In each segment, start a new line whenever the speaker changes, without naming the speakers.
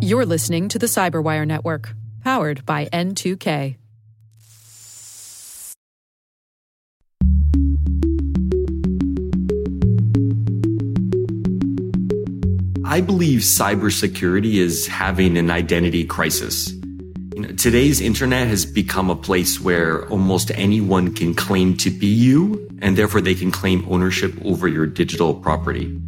You're listening to the Cyberwire Network, powered by N2K.
I believe cybersecurity is having an identity crisis. You know, today's internet has become a place where almost anyone can claim to be you, and therefore they can claim ownership over your digital property.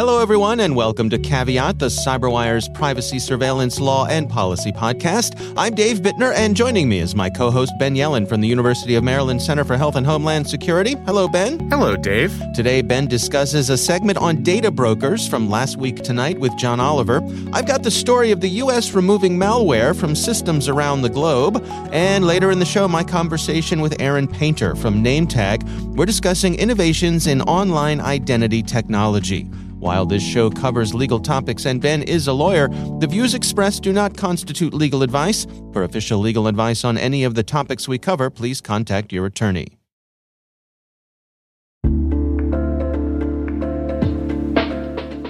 Hello, everyone, and welcome to Caveat, the CyberWire's privacy surveillance law and policy podcast. I'm Dave Bittner, and joining me is my co host Ben Yelin from the University of Maryland Center for Health and Homeland Security. Hello, Ben.
Hello, Dave.
Today, Ben discusses a segment on data brokers from last week tonight with John Oliver. I've got the story of the U.S. removing malware from systems around the globe. And later in the show, my conversation with Aaron Painter from NameTag. We're discussing innovations in online identity technology. While this show covers legal topics and Ben is a lawyer, the views expressed do not constitute legal advice. For official legal advice on any of the topics we cover, please contact your attorney.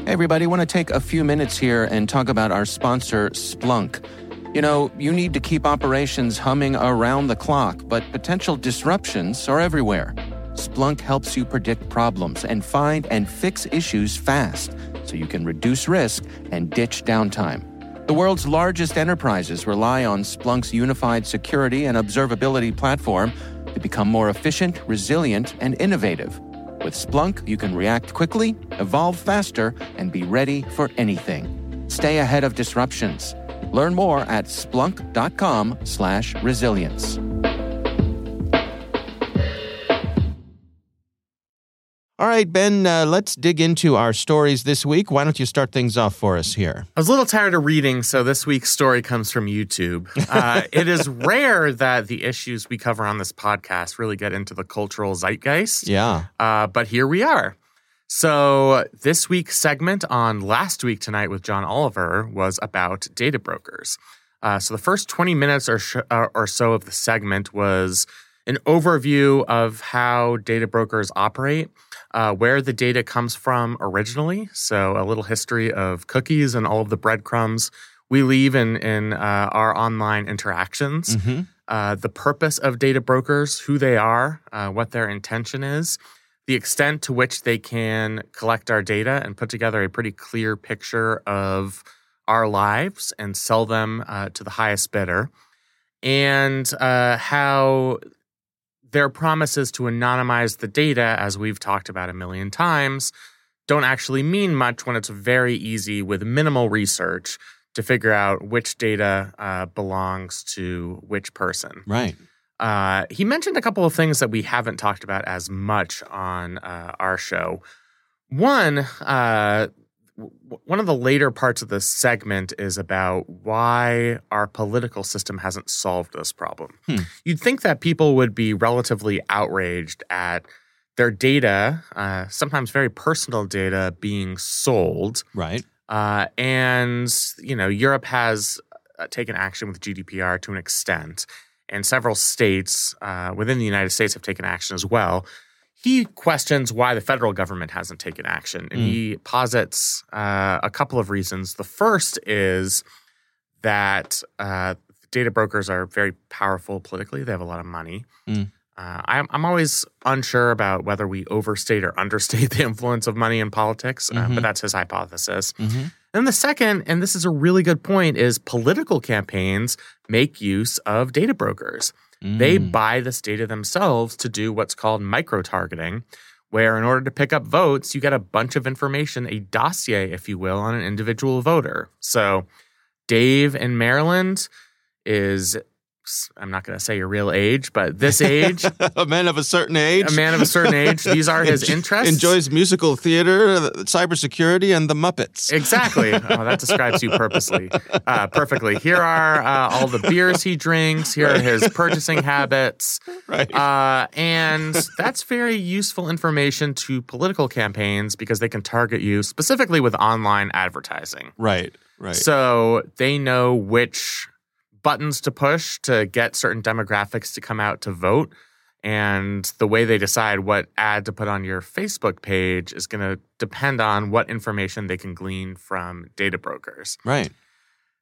Hey, everybody, I want to take a few minutes here and talk about our sponsor, Splunk. You know, you need to keep operations humming around the clock, but potential disruptions are everywhere. Splunk helps you predict problems and find and fix issues fast so you can reduce risk and ditch downtime. The world's largest enterprises rely on Splunk's unified security and observability platform to become more efficient, resilient, and innovative. With Splunk, you can react quickly, evolve faster, and be ready for anything. Stay ahead of disruptions. Learn more at splunk.com/resilience. All right, Ben, uh, let's dig into our stories this week. Why don't you start things off for us here?
I was a little tired of reading, so this week's story comes from YouTube. Uh, it is rare that the issues we cover on this podcast really get into the cultural zeitgeist.
Yeah.
Uh, but here we are. So, this week's segment on Last Week Tonight with John Oliver was about data brokers. Uh, so, the first 20 minutes or, sh- uh, or so of the segment was an overview of how data brokers operate uh, where the data comes from originally. So, a little history of cookies and all of the breadcrumbs we leave in, in uh, our online interactions. Mm-hmm. Uh, the purpose of data brokers, who they are, uh, what their intention is, the extent to which they can collect our data and put together a pretty clear picture of our lives and sell them uh, to the highest bidder, and uh, how their promises to anonymize the data, as we've talked about a million times, don't actually mean much when it's very easy with minimal research to figure out which data uh, belongs to which person.
Right.
Uh, he mentioned a couple of things that we haven't talked about as much on uh, our show. One, uh, one of the later parts of this segment is about why our political system hasn't solved this problem. Hmm. You'd think that people would be relatively outraged at their data, uh, sometimes very personal data, being sold.
Right.
Uh, and, you know, Europe has uh, taken action with GDPR to an extent, and several states uh, within the United States have taken action as well he questions why the federal government hasn't taken action. And mm. he posits uh, a couple of reasons. The first is that uh, data brokers are very powerful politically, they have a lot of money. Mm. Uh, I'm, I'm, always unsure about whether we overstate or understate the influence of money in politics, uh, mm-hmm. but that's his hypothesis. Mm-hmm. And the second, and this is a really good point, is political campaigns make use of data brokers. Mm. They buy this data themselves to do what's called micro targeting, where in order to pick up votes, you get a bunch of information, a dossier, if you will, on an individual voter. So Dave in Maryland is I'm not going to say your real age, but this age,
a man of a certain age,
a man of a certain age. These are his interests.
Enjoys musical theater, cybersecurity, and the Muppets.
Exactly. oh, that describes you purposely, uh, perfectly. Here are uh, all the beers he drinks. Here are his purchasing habits.
Right.
Uh, and that's very useful information to political campaigns because they can target you specifically with online advertising.
Right. Right.
So they know which buttons to push to get certain demographics to come out to vote. And the way they decide what ad to put on your Facebook page is going to depend on what information they can glean from data brokers.
Right.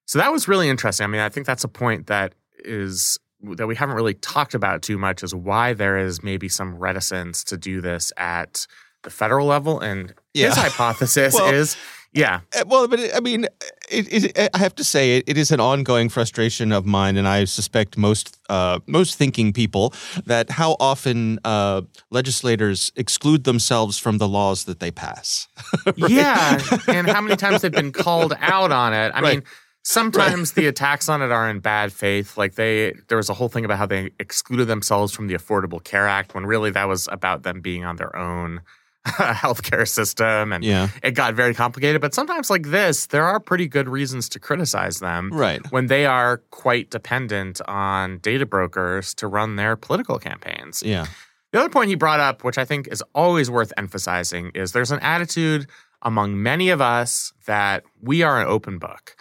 So that was really interesting. I mean, I think that's a point that is that we haven't really talked about too much is why there is maybe some reticence to do this at the federal level. And
Yeah.
his hypothesis
Well-
is, yeah,
Uh, Well, but it, I mean, it, it, I have to say, it, it is an ongoing frustration of mine, and I suspect most uh, most thinking people that how often uh, legislators exclude themselves from the laws that they pass.
yeah, and how many times they've been called out on it. I
Right.
mean. Sometimes the attacks on it are in bad faith. Like they, there was a whole thing about how they excluded themselves from the Affordable Care Act when really that was about them being on their own healthcare system, and
Yeah.
it got very complicated. But sometimes, like this, there are pretty good reasons to criticize them,
Right.
When they are quite dependent on data brokers to run their political campaigns.
Yeah.
The other point he brought up, which I think is always worth emphasizing, is there's an attitude among many of us that we are an open book.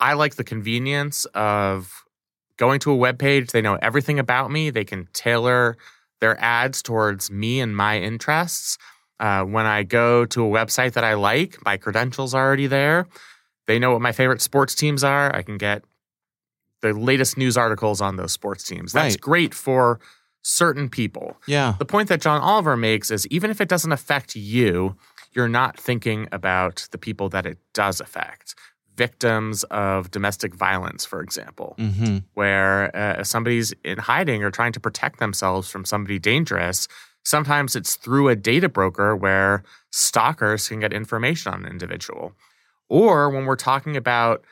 I like the convenience of going to a web page. They know everything about me. They can tailor their ads towards me and my interests. Uh, when I go to a website that I like, my credentials are already there. They know what my favorite sports teams are. I can get the latest news articles on those sports teams. That's
Right.
great for certain people.
Yeah.
The point that John Oliver makes is even if it doesn't affect you, you're not thinking about the people that it does affect. Victims of domestic violence, for example,
Mm-hmm.
where uh, somebody's in hiding or trying to protect themselves from somebody dangerous. Sometimes it's through a data broker where stalkers can get information on an individual. Or when we're talking about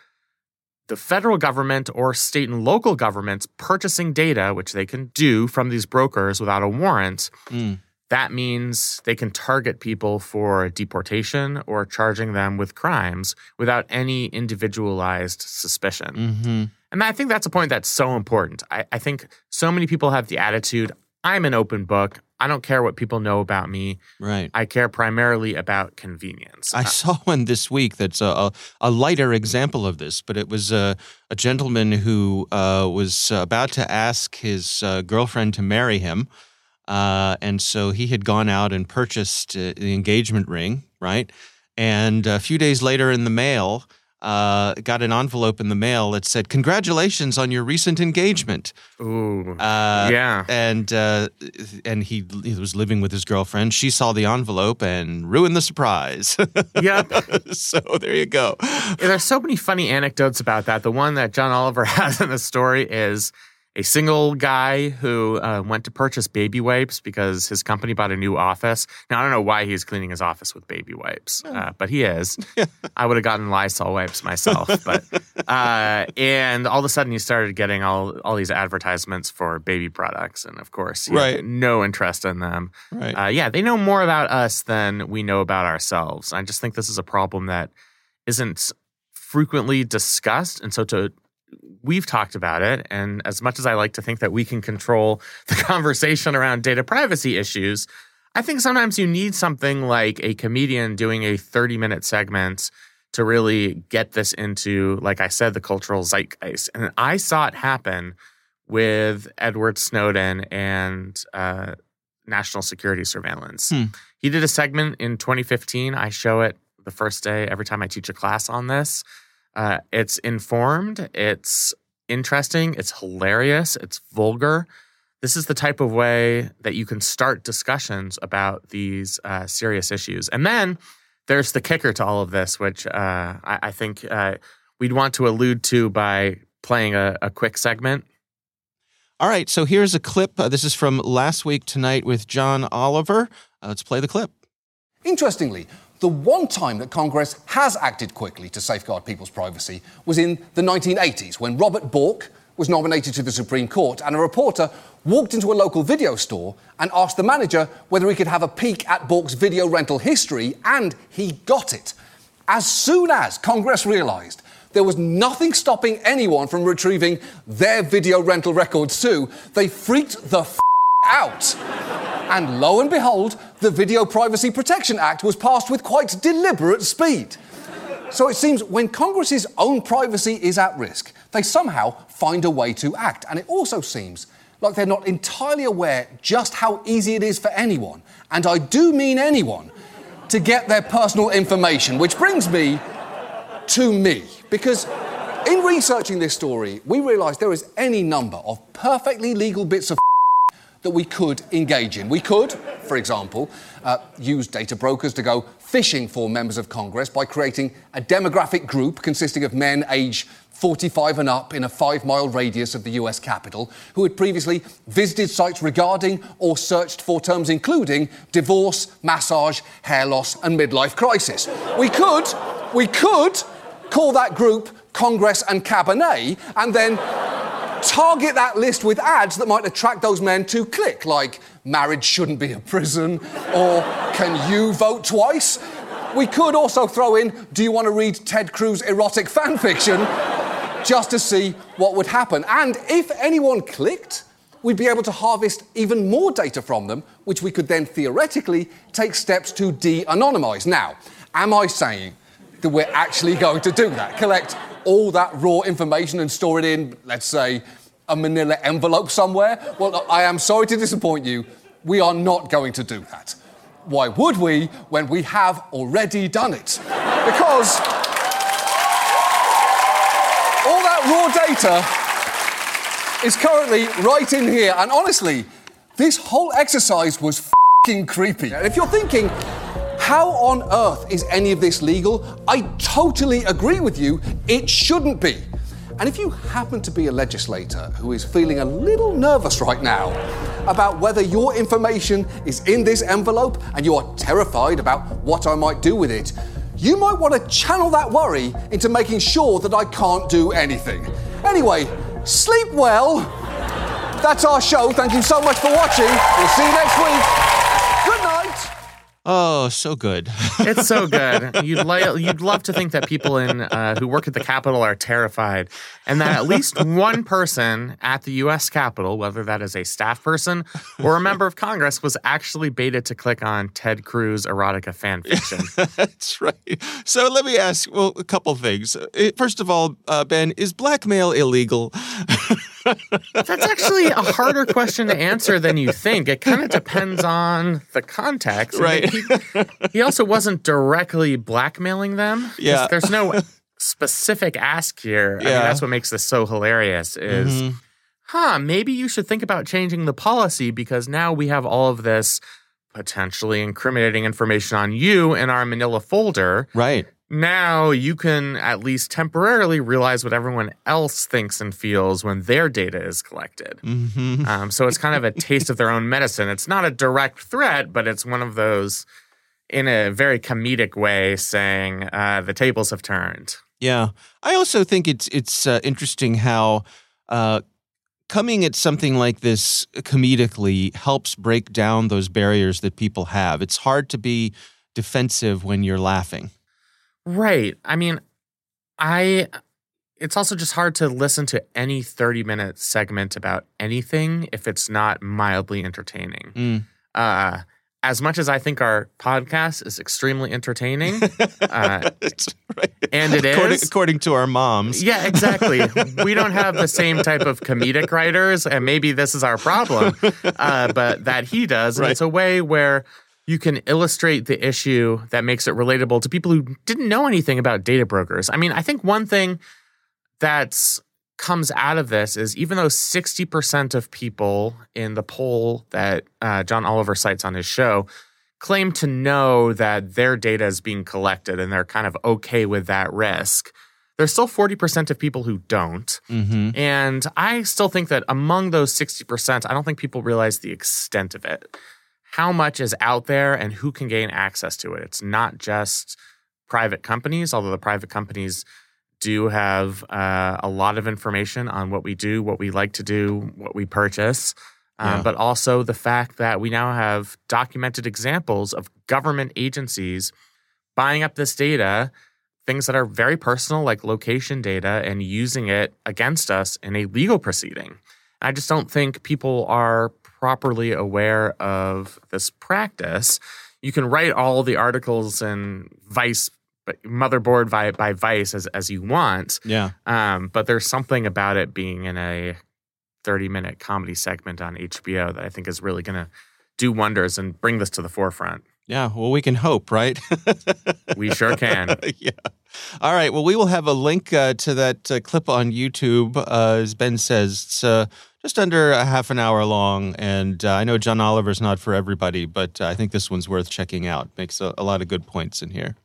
the federal government or state and local governments purchasing data, which they can do from these brokers without a warrant,
Mm.
that means they can target people for deportation or charging them with crimes without any individualized suspicion.
Mm-hmm.
And I think that's a point that's so important. I, I think so many people have the attitude I'm an open book. I don't care what people know about me.
Right.
I care primarily about convenience.
I
Uh,
saw one this week that's a, a, a lighter example of this, but it was a, a gentleman who uh, was about to ask his uh, girlfriend to marry him. Uh, and so he had gone out and purchased uh, the engagement ring, right? And a few days later in the mail, uh, got an envelope in the mail that said, Congratulations on your recent engagement.
Ooh.
Uh,
yeah.
and uh, and he, he was living with his girlfriend. She saw the envelope and ruined the surprise.
Yep.
so there you go.
Yeah, There's so many funny anecdotes about that. The one that John Oliver has in the story is a single guy who uh, went to purchase baby wipes because his company bought a new office. Now, I don't know why he's cleaning his office with baby wipes, uh, but he is. I would have gotten Lysol wipes myself. But uh, and all of a sudden, he started getting all all these advertisements for baby products, and of course,
Right.
no interest in them.
Right.
Uh, yeah, they know more about us than we know about ourselves. I just think this is a problem that isn't frequently discussed. And so to we've talked about it. And as much as I like to think that we can control the conversation around data privacy issues, I think sometimes you need something like a comedian doing a 30 minute segment to really get this into, like I said, the cultural zeitgeist. And I saw it happen with Edward Snowden and uh, national security surveillance.
Hmm.
He did a segment in 2015. I show it the first day every time I teach a class on this. Uh, it's informed, it's interesting, it's hilarious, it's vulgar. This is the type of way that you can start discussions about these uh, serious issues. And then there's the kicker to all of this, which uh, I, I think uh, we'd want to allude to by playing a, a quick segment.
All right. So here's a clip. Uh, this is from last week tonight with John Oliver. Uh, let's play the clip.
Interestingly, the one time that Congress has acted quickly to safeguard people's privacy was in the 1980s when Robert Bork was nominated to the Supreme Court and a reporter walked into a local video store and asked the manager whether he could have a peek at Bork's video rental history, and he got it. As soon as Congress realized there was nothing stopping anyone from retrieving their video rental records too, they freaked the f- out. And lo and behold, the Video Privacy Protection Act was passed with quite deliberate speed. So it seems when Congress's own privacy is at risk, they somehow find a way to act. And it also seems like they're not entirely aware just how easy it is for anyone, and I do mean anyone, to get their personal information, which brings me to me. Because in researching this story, we realised there is any number of perfectly legal bits of that we could engage in. We could, for example, uh, use data brokers to go fishing for members of Congress by creating a demographic group consisting of men aged 45 and up in a five mile radius of the US Capitol who had previously visited sites regarding or searched for terms including divorce, massage, hair loss, and midlife crisis. We could, we could call that group Congress and Cabernet and then target that list with ads that might attract those men to click, like marriage shouldn't be a prison or can you vote twice? We could also throw in do you want to read Ted Cruz erotic fan fiction just to see what would happen. And if anyone clicked, we'd be able to harvest even more data from them, which we could then theoretically take steps to de anonymize. Now, am I saying that we're actually going to do that? Collect all that raw information and store it in, let's say, a manila envelope somewhere? Well, I am sorry to disappoint you. We are not going to do that. Why would we when we have already done it? Because all that raw data is currently right in here. And honestly, this whole exercise was fing creepy. If you're thinking, how on earth is any of this legal? I totally agree with you. It shouldn't be. And if you happen to be a legislator who is feeling a little nervous right now about whether your information is in this envelope and you are terrified about what I might do with it, you might want to channel that worry into making sure that I can't do anything. Anyway, sleep well. That's our show. Thank you so much for watching. We'll see you next week. Good night.
Oh, so good.
It's so good. You'd li- you'd love to think that people in uh, who work at the Capitol are terrified, and that at least one person at the U.S. Capitol, whether that is a staff person or a member of Congress, was actually baited to click on Ted Cruz erotica fan fiction.
That's right. So let me ask, well, a couple things. Uh, First of all, uh, Ben, is blackmail illegal?
That's actually a harder question to answer than you think. It kind of depends on the context.
Right.
he, he also wasn't directly blackmailing them.
Yeah.
There's no specific ask here. I mean,
Yeah.
that's what makes this so hilarious is,
Mhm.
huh, maybe you should think about changing the policy because now we have all of this potentially incriminating information on you in our manila folder.
Right.
Now you can at least temporarily realize what everyone else thinks and feels when their data is collected.
hmm
Um, so it's kind of a taste of their own medicine. It's not a direct threat, but it's one of those in a very comedic way saying uh, the tables have turned.
Yeah. I also think it's it's uh, interesting how uh, coming at something like this comedically helps break down those barriers that people have. It's hard to be defensive when you're laughing.
Right. I mean, I. It's also just hard to listen to any 30 minute segment about anything if it's not mildly entertaining.
Mm.
Uh, as much as I think our podcast is extremely entertaining, uh,
right.
and it
according,
is.
according to our moms.
Yeah, exactly. we don't have the same type of comedic writers, and maybe this is our problem, uh, but that he does. And
Right.
it's a way where you can illustrate the issue that makes it relatable to people who didn't know anything about data brokers. I mean, I think one thing that comes out of this is even though 60% of people in the poll that uh, John Oliver cites on his show claim to know that their data is being collected and they're kind of okay with that risk, there's still 40% of people who don't.
hmm
And I still think that among those 60%, I don't think people realize the extent of it. How much is out there and who can gain access to it? It's not just private companies, although the private companies do have uh, a lot of information on what we do, what we like to do, what we purchase. Um,
Yeah.
But also the fact that we now have documented examples of government agencies buying up this data, things that are very personal, like location data, and using it against us in a legal proceeding. I just don't think people are properly aware of this practice. You can write all the articles in Vice, motherboard by, by Vice as, as you want,
Yeah.
um, but there's something about it being in a 30 minute comedy segment on HBO that I think is really going to do wonders and bring this to the forefront.
Yeah, well, we can hope, right?
we sure can.
yeah. All right. Well, we will have a link uh, to that uh, clip on YouTube. Uh, as Ben says, it's uh, just under a half an hour long. And uh, I know John Oliver's not for everybody, but uh, I think this one's worth checking out. Makes a, a, lot of good points in here.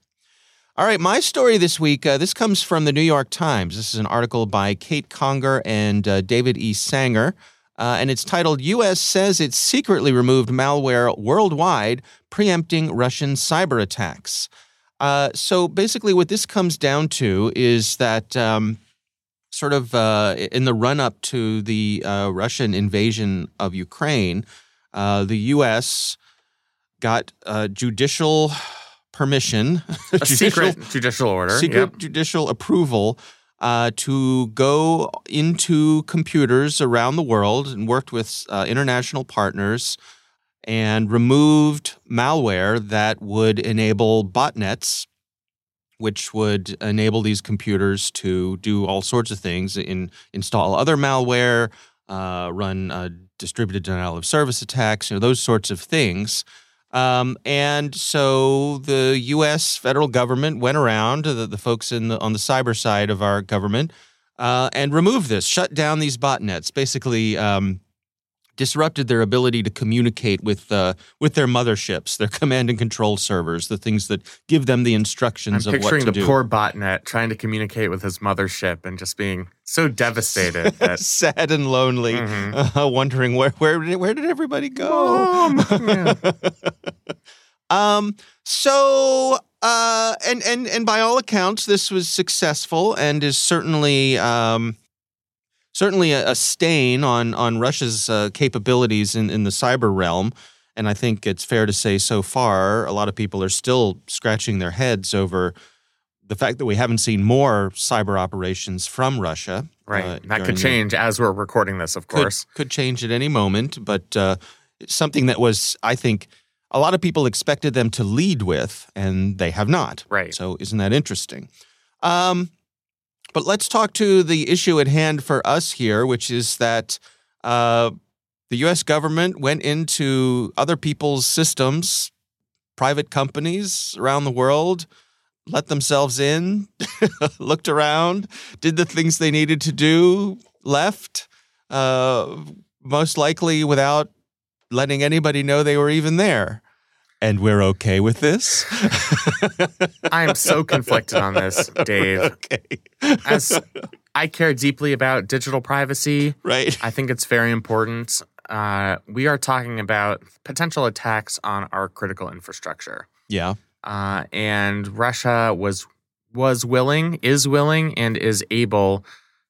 All right. My story this week this comes from the New York Times. This is an article by Kate Conger and David E. Sanger. And it's titled U.S. says it secretly removed malware worldwide, preempting Russian cyber attacks. Uh, so basically, what this comes down to is that um, sort of uh, in the run up to the uh, Russian invasion of Ukraine, uh, the U.S. got judicial permission,
a judicial, secret judicial order,
secret yep. judicial approval uh, to go into computers around the world and worked with uh, international partners and removed malware that would enable botnets, which would enable these computers to do all sorts of things, in, install other malware, uh, run distributed denial of service attacks, you know, those sorts of things. Um, and so the U.S. federal government went around the, the folks in the, on the cyber side of our government uh, and removed this, shut down these botnets, basically um, disrupted their ability to communicate with uh, with their motherships, their command and control servers, the things that give them the instructions
I'm
of what to
the
do.
poor botnet trying to communicate with his mothership and just being so devastated, that...
sad and lonely, mm-hmm. uh, wondering where where did, where did everybody go? Yeah. um. So. Uh, and and and by all accounts, this was successful and is certainly um, certainly a, a stain on on Russia's uh, capabilities in, in the cyber realm. And I think it's fair to say so far, a lot of people are still scratching their heads over the fact that we haven't seen more cyber operations from Russia.
Right. Uh, that could change the, as we're recording this, of course.
Could, could change at any moment, but uh, something that was, I think, a lot of people expected them to lead with, and they have not.
Right.
So isn't that interesting? Um, but let's talk to the issue at hand for us here, which is that uh, the U.S. government went into other people's systems, private companies around the world, let themselves in, looked around, did the things they needed to do, left, uh, most likely without letting anybody know they were even there and we're okay with this.
I am so conflicted on this, Dave. Okay. As I care deeply about digital privacy,
right?
I think it's very important. Uh, we are talking about potential attacks on our critical infrastructure.
Yeah.
Uh, and Russia was was willing, is willing, and is able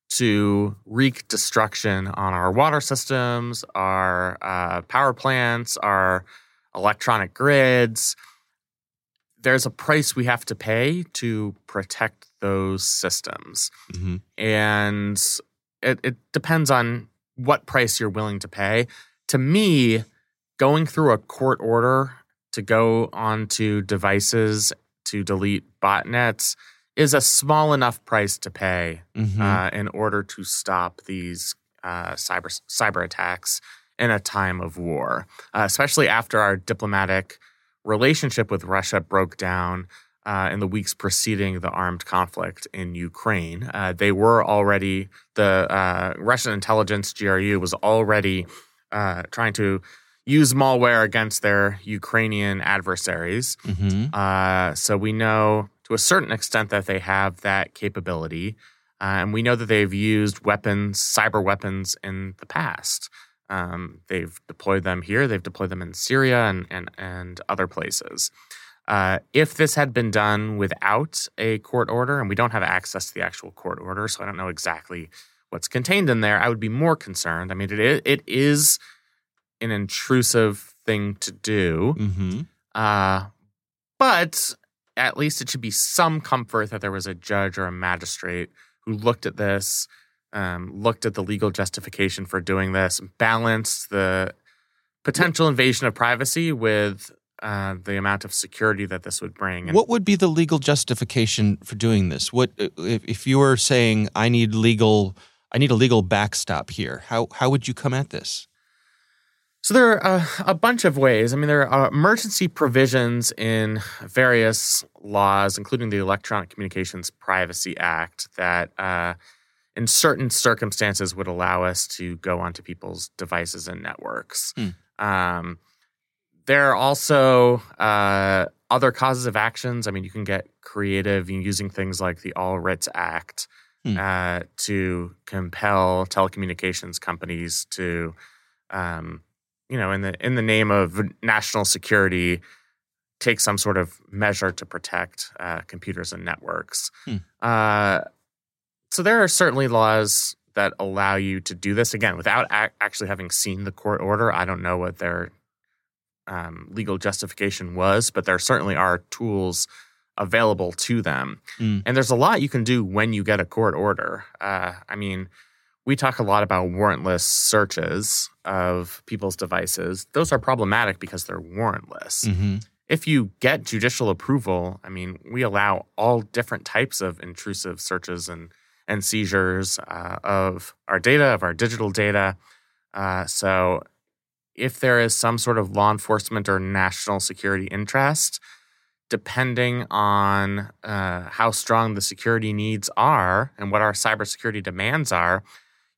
to wreak destruction on our water systems, our uh, power plants, our electronic grids. There's a price we have to pay to protect those systems. Mm-hmm. And it, it depends on what price you're willing to pay. To me, going through a court order to go onto devices to delete botnets is a small enough price to pay mm-hmm. uh, in order to stop these uh, cyber cyber attacks in a time of war, uh, especially after our diplomatic relationship with Russia broke down uh, in the weeks preceding the armed conflict in Ukraine. Uh, they were already, the uh, Russian intelligence, GRU, was already uh, trying to use malware against their Ukrainian adversaries. Mm-hmm. Uh, so we know to a certain extent that they have that capability. and we know that they've used weapons, cyber weapons in the past. Um, they've deployed them here. They've deployed them in Syria and and, and other places. Uh, if this had been done without a court order, and we don't have access to the actual court order, so I don't know exactly what's contained in there, I would be more concerned. I mean, it it is an intrusive thing to do, mm-hmm. uh, but at least it should be some comfort that there was a judge or a magistrate who looked at this um, looked at the legal justification for doing this, balanced the potential invasion of privacy with uh, the amount of security that this would bring.
And what would be the legal justification for doing this? What if, if you were saying I need legal I need a legal backstop here. How how would you come at this?
So there are a, a, bunch of ways. I mean, there are emergency provisions in various laws, including the Electronic Communications Privacy Act, that uh, in certain circumstances would allow us to go onto people's devices and networks. Hmm. Um, there are also uh, other causes of actions. I mean, you can get creative using things like the All Writs Act hmm. uh, to compel telecommunications companies to, um, you know, in the in the name of national security, take some sort of measure to protect uh, computers and networks. Hmm. So there are certainly laws that allow you to do this again without actually having seen the court order. I don't know what their um, legal justification was, but there certainly are tools available to them. Mm. And there's a lot you can do when you get a court order. Uh, I mean, we talk a lot about warrantless searches of people's devices. Those are problematic because they're warrantless. Mm-hmm. If you get judicial approval, I mean, we allow all different types of intrusive searches and and seizures uh, of our data, of our digital data. Uh, so, if there is some sort of law enforcement or national security interest, depending on uh, how strong the security needs are and what our cybersecurity demands are,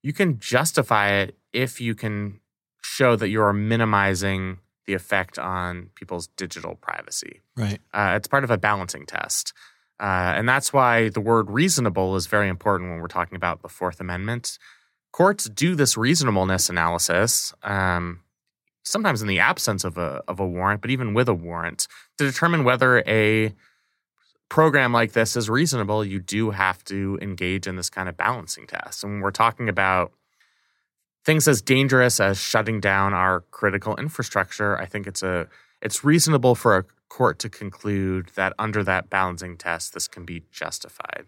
you can justify it if you can show that you are minimizing the effect on people's digital privacy.
Right.
Uh, it's part of a balancing test. Uh, and that's why the word reasonable is very important when we're talking about the Fourth Amendment. Courts do this reasonableness analysis, um, sometimes in the absence of a, of a warrant, but even with a warrant, to determine whether a program like this is reasonable, you do have to engage in this kind of balancing test. And when we're talking about things as dangerous as shutting down our critical infrastructure, I think it's a it's reasonable for a court to conclude that under that balancing test, this can be justified.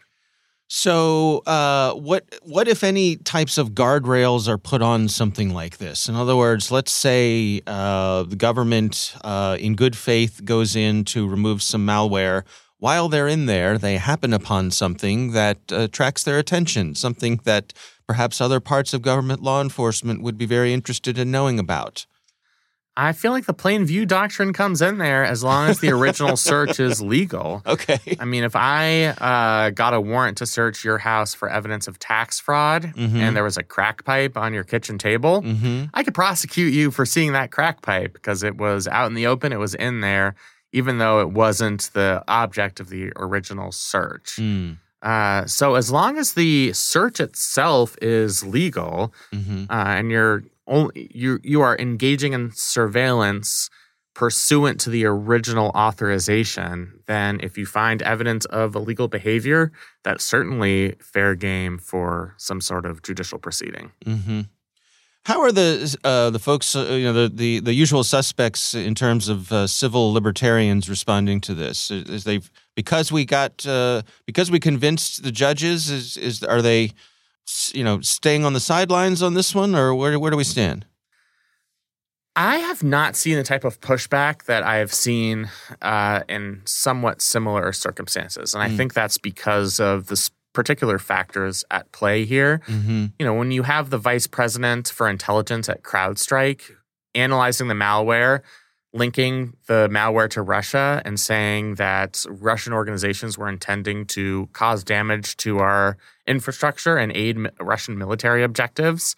So, uh, what what if any types of guardrails are put on something like this? In other words, let's say uh, the government, uh, in good faith, goes in to remove some malware. While they're in there, they happen upon something that attracts their attention, something that perhaps other parts of government law enforcement would be very interested in knowing about.
I feel like the plain view doctrine comes in there as long as the original search is legal.
Okay.
I mean, if I uh, got a warrant to search your house for evidence of tax fraud mm-hmm. and there was a crack pipe on your kitchen table, mm-hmm. I could prosecute you for seeing that crack pipe because it was out in the open, it was in there, even though it wasn't the object of the original search. Mm. Uh, so as long as the search itself is legal mm-hmm. uh, and you're only you you are engaging in surveillance pursuant to the original authorization, then if you find evidence of illegal behavior, that's certainly fair game for some sort of judicial proceeding.
Mm-hmm. How are the uh, the folks, uh, you know, the, the, the usual suspects in terms of uh, civil libertarians responding to this? Is they because we got uh, because we convinced the judges? Is is are they you know, staying on the sidelines on this one, or where where do we stand?
I have not seen the type of pushback that I have seen uh, in somewhat similar circumstances, and I mm. think that's because of the particular factors at play here. Mm-hmm. You know, when you have the vice president for intelligence at CrowdStrike analyzing the malware, linking the malware to Russia and saying that Russian organizations were intending to cause damage to our infrastructure and aid Russian military objectives.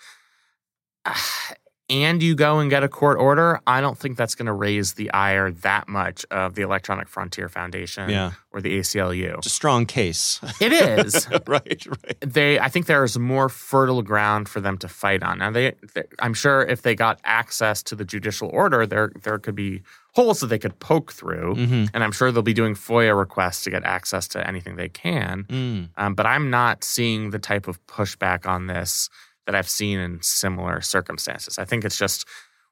Ah, and you go and get a court order, I don't think that's going to raise the ire that much of the Electronic Frontier Foundation
yeah.
or the ACLU.
It's a strong case.
It is.
right, right.
They I think there is more fertile ground for them to fight on. Now they, they, I'm sure if they got access to the judicial order, there there could be holes that they could poke through, mm-hmm. and I'm sure they'll be doing FOIA requests to get access to anything they can. Mm. Um, but I'm not seeing the type of pushback on this that I've seen in similar circumstances. I think it's just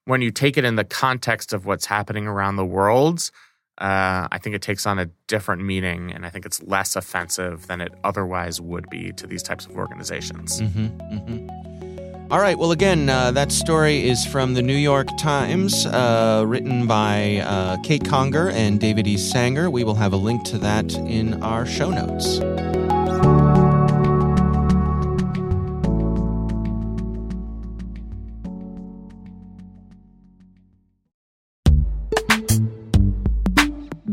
when you take it in the context of what's happening around the world, uh, I think it takes on a different meaning, and I think it's less offensive than it otherwise would be to these types of organizations.
Mm-hmm, mm-hmm. All right. Well, again, uh, that story is from the New York Times, uh, written by uh, Kate Conger and David E. Sanger. We will have a link to that in our show notes.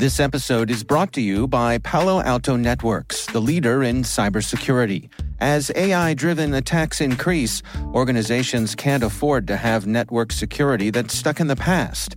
This episode is brought to you by Palo Alto Networks, the leader in cybersecurity. As AI driven attacks increase, organizations can't afford to have network security that's stuck in the past.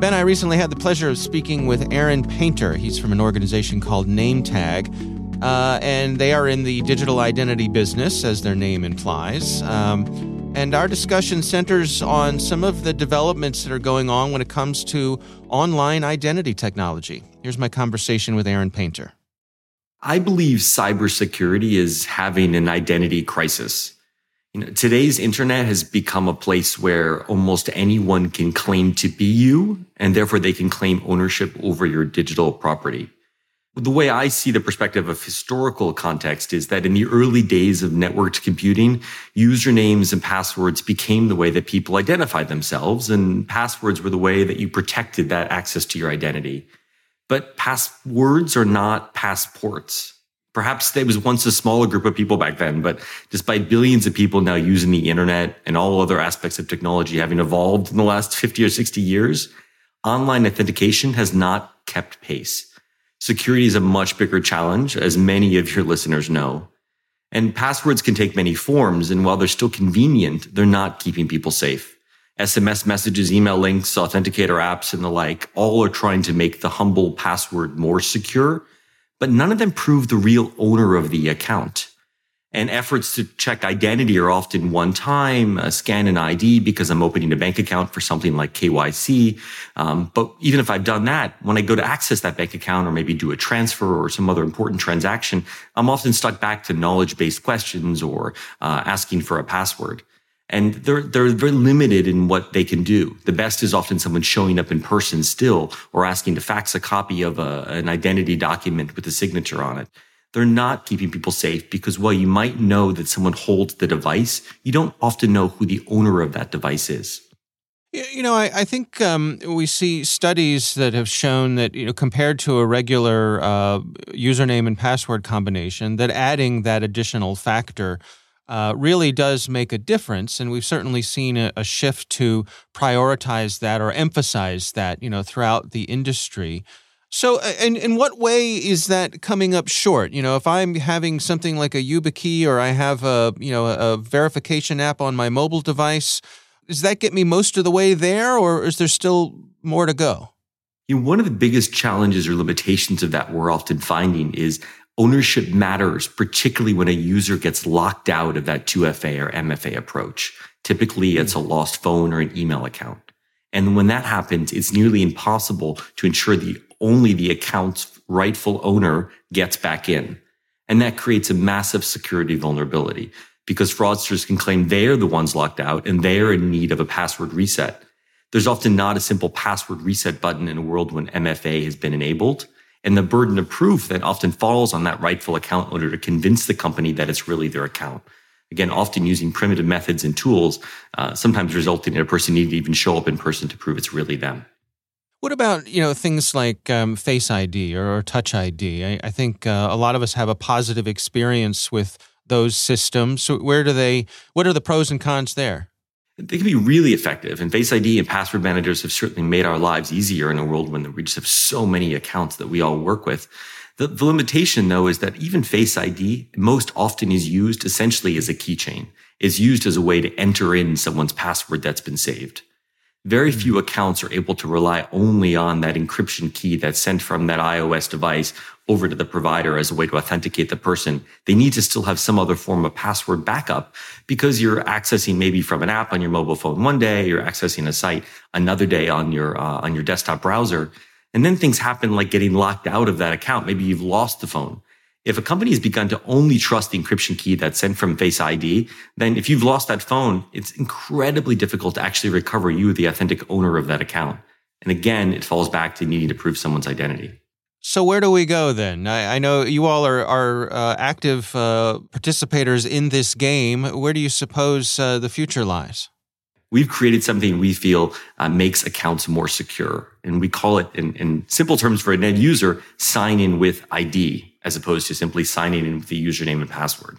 Ben, I recently had the pleasure of speaking with Aaron Painter. He's from an organization called NameTag, uh, and they are in the digital identity business, as their name implies. Um, and our discussion centers on some of the developments that are going on when it comes to online identity technology. Here's my conversation with Aaron Painter.
I believe cybersecurity is having an identity crisis. You know, today's internet has become a place where almost anyone can claim to be you, and therefore they can claim ownership over your digital property the way I see the perspective of historical context is that in the early days of networked computing, usernames and passwords became the way that people identified themselves, and passwords were the way that you protected that access to your identity. But passwords are not passports. Perhaps there was once a smaller group of people back then, but despite billions of people now using the internet and all other aspects of technology having evolved in the last 50 or 60 years, online authentication has not kept pace. Security is a much bigger challenge, as many of your listeners know. And passwords can take many forms. And while they're still convenient, they're not keeping people safe. SMS messages, email links, authenticator apps, and the like all are trying to make the humble password more secure, but none of them prove the real owner of the account. And efforts to check identity are often one time, uh, scan an ID because I'm opening a bank account for something like KYC. Um, but even if I've done that, when I go to access that bank account or maybe do a transfer or some other important transaction, I'm often stuck back to knowledge based questions or uh, asking for a password. And they're, they're very limited in what they can do. The best is often someone showing up in person still or asking to fax a copy of a, an identity document with a signature on it they're not keeping people safe because while you might know that someone holds the device, you don't often know who the owner of that device is.
You know, I, I think um, we see studies that have shown that, you know, compared to a regular uh, username and password combination, that adding that additional factor uh, really does make a difference. And we've certainly seen a, a shift to prioritize that or emphasize that, you know, throughout the industry. So, in, in what way is that coming up short? You know, if I'm having something like a YubiKey or I have a, you know, a verification app on my mobile device, does that get me most of the way there or is there still more to go?
You know, one of the biggest challenges or limitations of that we're often finding is ownership matters, particularly when a user gets locked out of that 2FA or MFA approach. Typically, hmm. it's a lost phone or an email account. And when that happens, it's nearly impossible to ensure the only the account's rightful owner gets back in. And that creates a massive security vulnerability because fraudsters can claim they're the ones locked out and they're in need of a password reset. There's often not a simple password reset button in a world when MFA has been enabled. And the burden of proof that often falls on that rightful account owner to convince the company that it's really their account. Again, often using primitive methods and tools, uh, sometimes resulting in a person needing to even show up in person to prove it's really them.
What about you know things like um, Face ID or, or, Touch ID? I, I think uh, a lot of us have a positive experience with those systems. So where do they? What are the pros and cons there?
They can be really effective, and Face ID and password managers have certainly made our lives easier in a world when we just have so many accounts that we all work with. The, the limitation, though, is that even Face ID most often is used essentially as a keychain. Is used as a way to enter in someone's password that's been saved. Very few accounts are able to rely only on that encryption key that's sent from that iOS device over to the provider as a way to authenticate the person. They need to still have some other form of password backup because you're accessing maybe from an app on your mobile phone one day, you're accessing a site another day on your uh, on your desktop browser, and then things happen like getting locked out of that account. Maybe you've lost the phone. If a company has begun to only trust the encryption key that's sent from Face ID, then if you've lost that phone, it's incredibly difficult to actually recover you, the authentic owner of that account. And again, it falls back to needing to prove someone's identity.
So where do we go then? I, I know you all are, are uh, active uh, participators in this game. Where do you suppose uh, the future lies?
We've created something we feel uh, makes accounts more secure. And we call it, in, in simple terms for an end user, sign in with ID, as opposed to simply signing in with the username and password.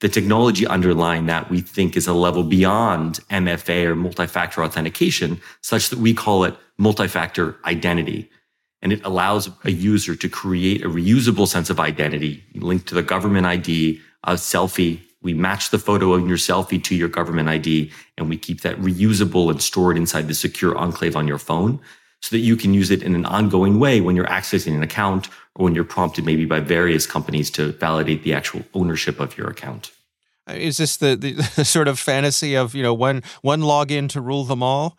The technology underlying that we think is a level beyond MFA or multi-factor authentication, such that we call it multi-factor identity and it allows a user to create a reusable sense of identity linked to the government ID, a selfie. We match the photo of your selfie to your government ID, and we keep that reusable and stored inside the secure enclave on your phone so that you can use it in an ongoing way when you're accessing an account when you're prompted maybe by various companies to validate the actual ownership of your account.
Uh, is this the, the, the sort of fantasy of, you know, one one login to rule them all?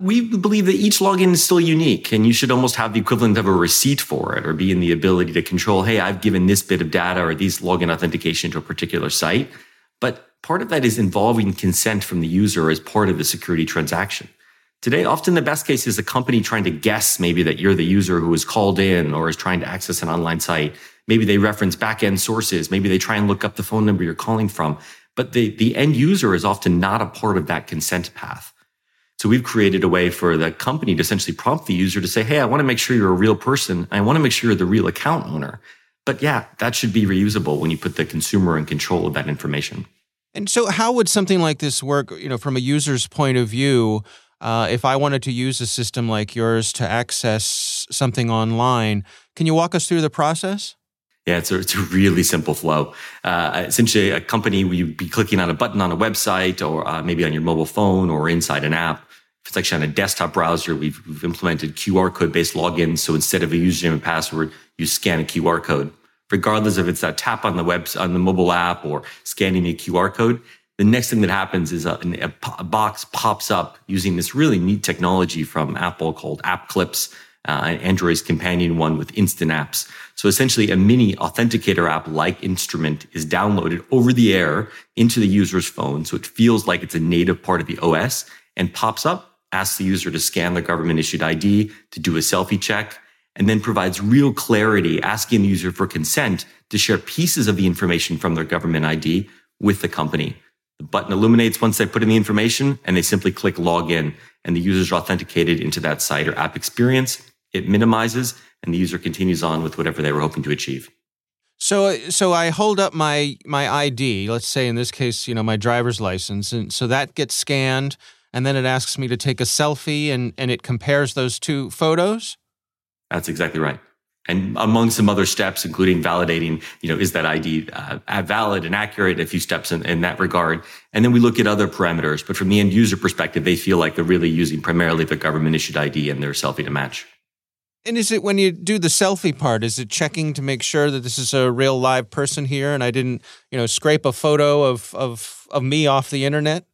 we believe that each login is still unique and you should almost have the equivalent of a receipt for it or be in the ability to control, hey, I've given this bit of data or these login authentication to a particular site. But part of that is involving consent from the user as part of the security transaction. Today, often the best case is a company trying to guess maybe that you're the user who is called in or is trying to access an online site. Maybe they reference back-end sources. Maybe they try and look up the phone number you're calling from. But the, the end user is often not a part of that consent path. So we've created a way for the company to essentially prompt the user to say, Hey, I want to make sure you're a real person. I want to make sure you're the real account owner. But yeah, that should be reusable when you put the consumer in control of that information.
And so, how would something like this work? You know, from a user's point of view, uh, if I wanted to use a system like yours to access something online, can you walk us through the process?
Yeah, it's a, it's a really simple flow. Uh, essentially, a company, you'd be clicking on a button on a website or uh, maybe on your mobile phone or inside an app. If it's actually on a desktop browser, we've, we've implemented QR code based logins. So instead of a username and password, you scan a QR code. Regardless if it's a tap on the web, on the mobile app or scanning a QR code, the next thing that happens is a, a, box pops up using this really neat technology from Apple called App Clips uh, Android's companion one with instant apps. So essentially a mini authenticator app like instrument is downloaded over the air into the user's phone. So it feels like it's a native part of the OS and pops up, asks the user to scan the government issued ID to do a selfie check and then provides real clarity, asking the user for consent to share pieces of the information from their government ID with the company. The button illuminates once they put in the information and they simply click login and the user is authenticated into that site or app experience it minimizes and the user continues on with whatever they were hoping to achieve.
So, so I hold up my my ID. Let's say in this case, you know, my driver's license, and so that gets scanned, and then it asks me to take a selfie, and and it compares those two photos.
That's exactly right. And among some other steps, including validating, you know, is that ID uh, valid and accurate? A few steps in, in that regard, and then we look at other parameters. But from the end user perspective, they feel like they're really using primarily the government issued ID and their selfie to match.
And is it when you do the selfie part, is it checking to make sure that this is a real live person here and I didn't, you know, scrape a photo of of of me off the internet?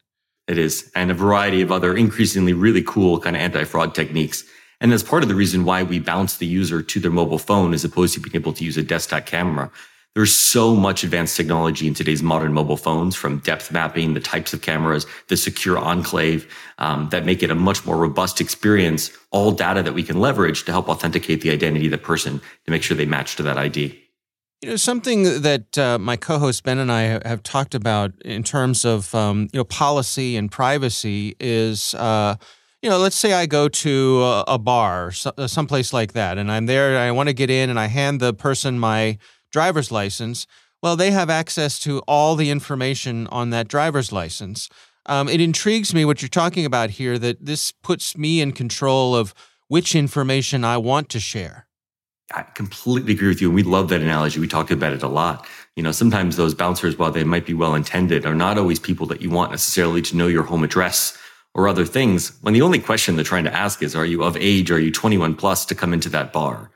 It is. And a variety of other increasingly really cool kind of anti-fraud techniques. And that's part of the reason why we bounce the user to their mobile phone as opposed to being able to use a desktop camera there's so much advanced technology in today's modern mobile phones from depth mapping, the types of cameras, the secure enclave um, that make it a much more robust experience, all data that we can leverage to help authenticate the identity of the person to make sure they match to that ID.
You know, something that uh, my co-host Ben and I have talked about in terms of um, you know policy and privacy is, uh, you know, let's say I go to a, a bar, someplace like that, and I'm there, and I want to get in, and I hand the person my driver's license, well, they have access to all the information on that driver's license. Um, it intrigues me what you're talking about here that this puts me in control of which information I want to share.
I completely agree with you. And we love that analogy. We talk about it a lot. You know, sometimes those bouncers, while they might be well intended, are not always people that you want necessarily to know your home address or other things. When the only question they're trying to ask is, are you of age? Are you 21 plus to come into that bar?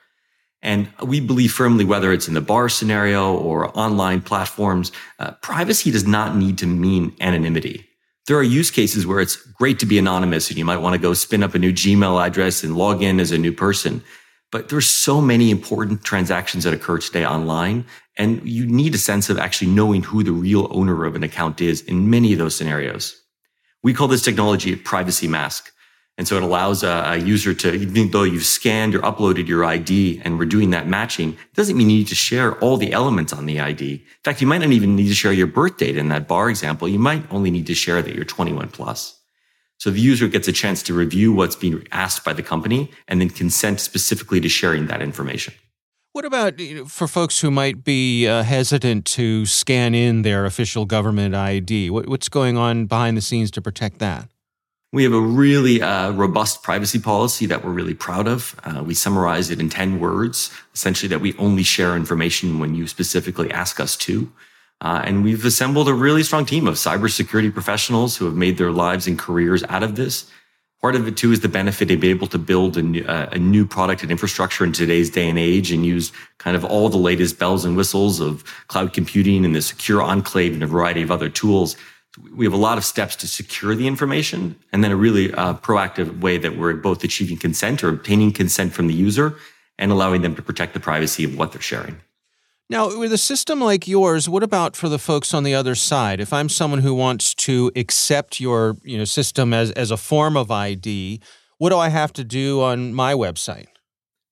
And we believe firmly, whether it's in the bar scenario or online platforms, uh, privacy does not need to mean anonymity. There are use cases where it's great to be anonymous and you might want to go spin up a new Gmail address and log in as a new person. But there's so many important transactions that occur today online. And you need a sense of actually knowing who the real owner of an account is in many of those scenarios. We call this technology a privacy mask. And so it allows a, a, user to, even though you've scanned or uploaded your ID and we're doing that matching, it doesn't mean you need to share all the elements on the ID. In fact, you might not even need to share your birth date in that bar example. You might only need to share that you're 21 plus. So the user gets a chance to review what's being asked by the company and then consent specifically to sharing that information.
What about for folks who might be uh, hesitant to scan in their official government ID? what's going on behind the scenes to protect that?
We have a really uh, robust privacy policy that we're really proud of. Uh, we summarize it in 10 words, essentially that we only share information when you specifically ask us to. Uh, and we've assembled a really strong team of cybersecurity professionals who have made their lives and careers out of this. Part of it too is the benefit to be able to build a new, uh, a new product and infrastructure in today's day and age and use kind of all the latest bells and whistles of cloud computing and the secure enclave and a variety of other tools we have a lot of steps to secure the information and then a really uh, proactive way that we're both achieving consent or obtaining consent from the user and allowing them to protect the privacy of what they're sharing.
Now, with a system like yours, what about for the folks on the other side? If I'm someone who wants to accept your you know, system as, as a form of ID, what do I have to do on my website?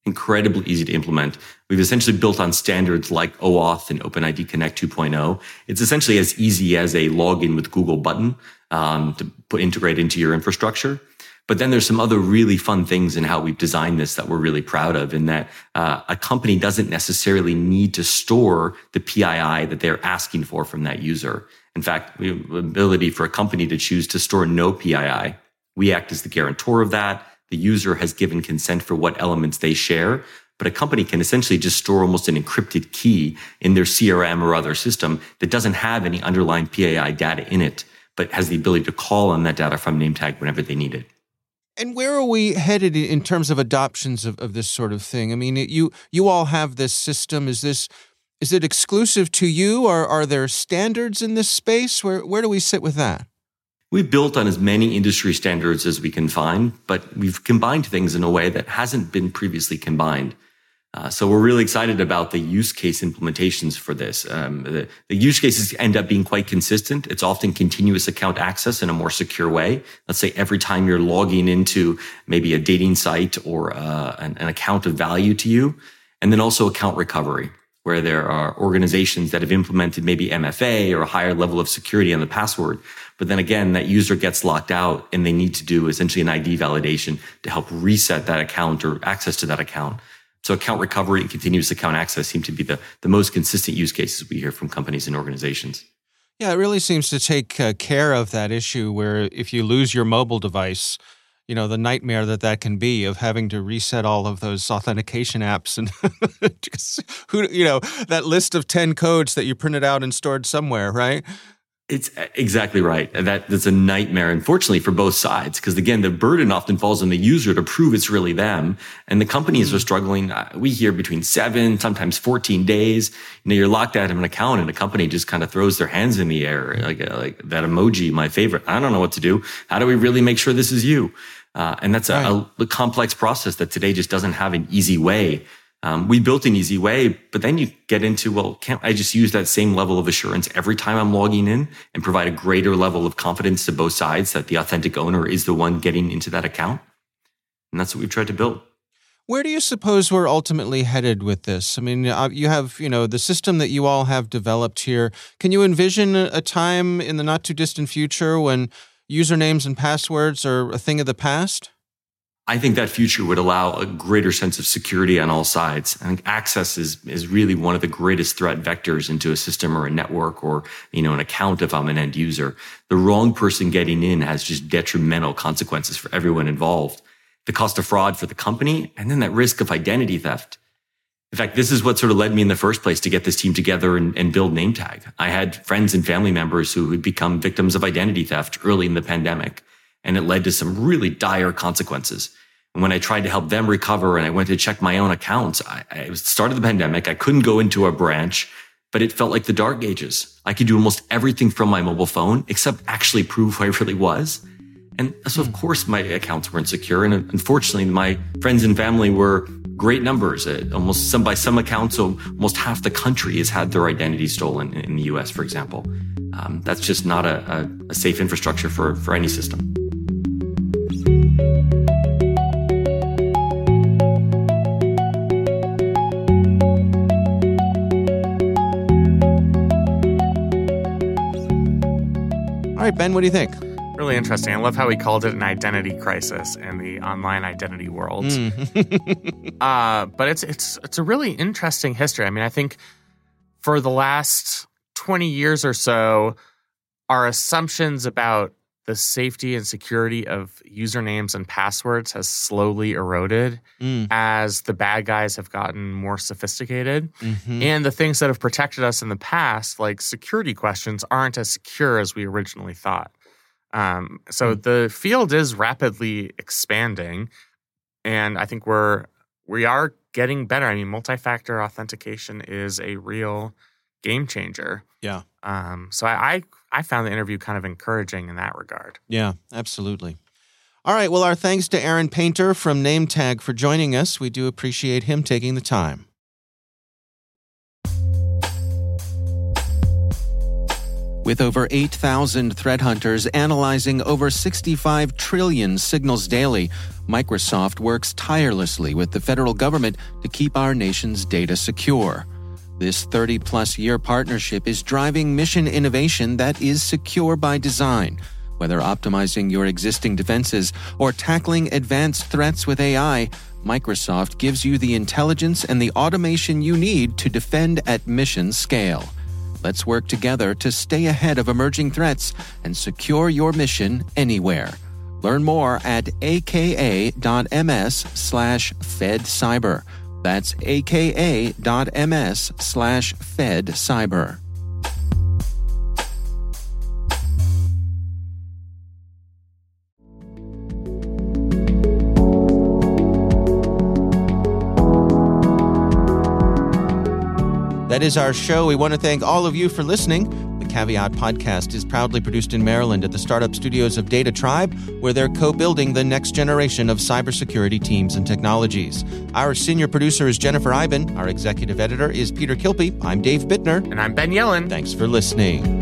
incredibly easy to implement. We've essentially built on standards like OAuth and OpenID Connect 2.0. It's essentially as easy as a login with Google button um, to put integrate into your infrastructure. But then there's some other really fun things in how we've designed this that we're really proud of in that uh, a company doesn't necessarily need to store the PII that they're asking for from that user. In fact, we have the ability for a company to choose to store no PII. We act as the guarantor of that the user has given consent for what elements they share. But a company can essentially just store almost an encrypted key in their CRM or other system that doesn't have any underlying PII data in it, but has the ability to call on that data from Nametag whenever they need it.
And where are we headed in terms of adoptions of, of this sort of thing? I mean, you you all have this system. Is this is it exclusive to you, or are there standards in this space? Where where do we sit with that?
We've built on as many industry standards as we can find, but we've combined things in a way that hasn't been previously combined. Uh, so we're really excited about the use case implementations for this. Um, the, the, use cases end up being quite consistent. It's often continuous account access in a more secure way. Let's say every time you're logging into maybe a dating site or uh, an, an account of value to you, and then also account recovery where there are organizations that have implemented maybe MFA or a higher level of security on the password. But then again, that user gets locked out and they need to do essentially an ID validation to help reset that account or access to that account. So account recovery and continuous account access seem to be the, the most consistent use cases we hear from companies and organizations.
Yeah, it really seems to take uh, care of that issue where if you lose your mobile device, you know the nightmare that that can be of having to reset all of those authentication apps and who you know that list of 10 codes that you printed out and stored somewhere right
it's exactly right. That that's a nightmare, unfortunately, for both sides. Because again, the burden often falls on the user to prove it's really them, and the companies are struggling. Uh, we hear between seven, sometimes fourteen days. You know, you're locked out of an account, and the company just kind of throws their hands in the air, like like that emoji, my favorite. I don't know what to do. How do we really make sure this is you? Uh, and that's right. a, a complex process that today just doesn't have an easy way um, we built an easy way, but then you get into, well, can't I just use that same level of assurance every time I'm logging in and provide a greater level of confidence to both sides that the authentic owner is the one getting into that account? And that's what we've tried to build.
Where do you suppose we're ultimately headed with this? I mean, uh, you have, you know, the system that you all have developed here. Can you envision a time in the not too distant future when usernames and passwords are a thing of the past?
I think that future would allow a greater sense of security on all sides. I think access is, is really one of the greatest threat vectors into a system or a network or, you know, an account if I'm an end user. The wrong person getting in has just detrimental consequences for everyone involved. The cost of fraud for the company and then that risk of identity theft. In fact, this is what sort of led me in the first place to get this team together and, and build NameTag. I had friends and family members who had become victims of identity theft early in the pandemic and it led to some really dire consequences. And when I tried to help them recover and I went to check my own accounts, I, I was started the pandemic. I couldn't go into a branch, but it felt like the dark ages. I could do almost everything from my mobile phone except actually prove who I really was. And so, of course, my accounts were insecure. And unfortunately, my friends and family were great numbers. Uh, almost some by some accounts, almost half the country has had their identity stolen in the US, for example. Um, that's just not a, a, a safe infrastructure for, for any system.
All right, Ben, what do you think?
Really interesting. I love how he called it an identity crisis in the online identity world.
Mm.
uh, but it's it's it's a really interesting history. I mean, I think for the last twenty years or so, our assumptions about the safety and security of usernames and passwords has slowly eroded
Mm.
as the bad guys have gotten more sophisticated.
Mhm.
And the things that have protected us in the past, like security questions, aren't as secure as we originally thought. Um, so the field is rapidly expanding, and I think we're we are getting better. I mean, multi-factor authentication is a real game changer.
Yeah.
Um, so I, I I found the interview kind of encouraging in that regard.
Yeah, absolutely. All right. Well, our thanks to Aaron Painter from NameTag for joining us. We do appreciate him taking the time. With over 8,000 threat hunters analyzing over 65 trillion signals daily, Microsoft works tirelessly with the federal government to keep our nation's data secure. This 30 plus year partnership is driving mission innovation that is secure by design. Whether optimizing your existing defenses or tackling advanced threats with AI, Microsoft gives you the intelligence and the automation you need to defend at mission scale. Let's work together to stay ahead of emerging threats and secure your mission anywhere. Learn more at aka.ms slash fedcyber. That's aka.ms slash fed cyber. That is our show. We want to thank all of you for listening. Caveat podcast is proudly produced in Maryland at the startup studios of DataTribe, where they're co building the next generation of cybersecurity teams and technologies. Our senior producer is Jennifer Eiben. Our executive editor is Peter Kilpie. I'm Dave Bittner.
And I'm Ben Yelin.
Thanks for listening.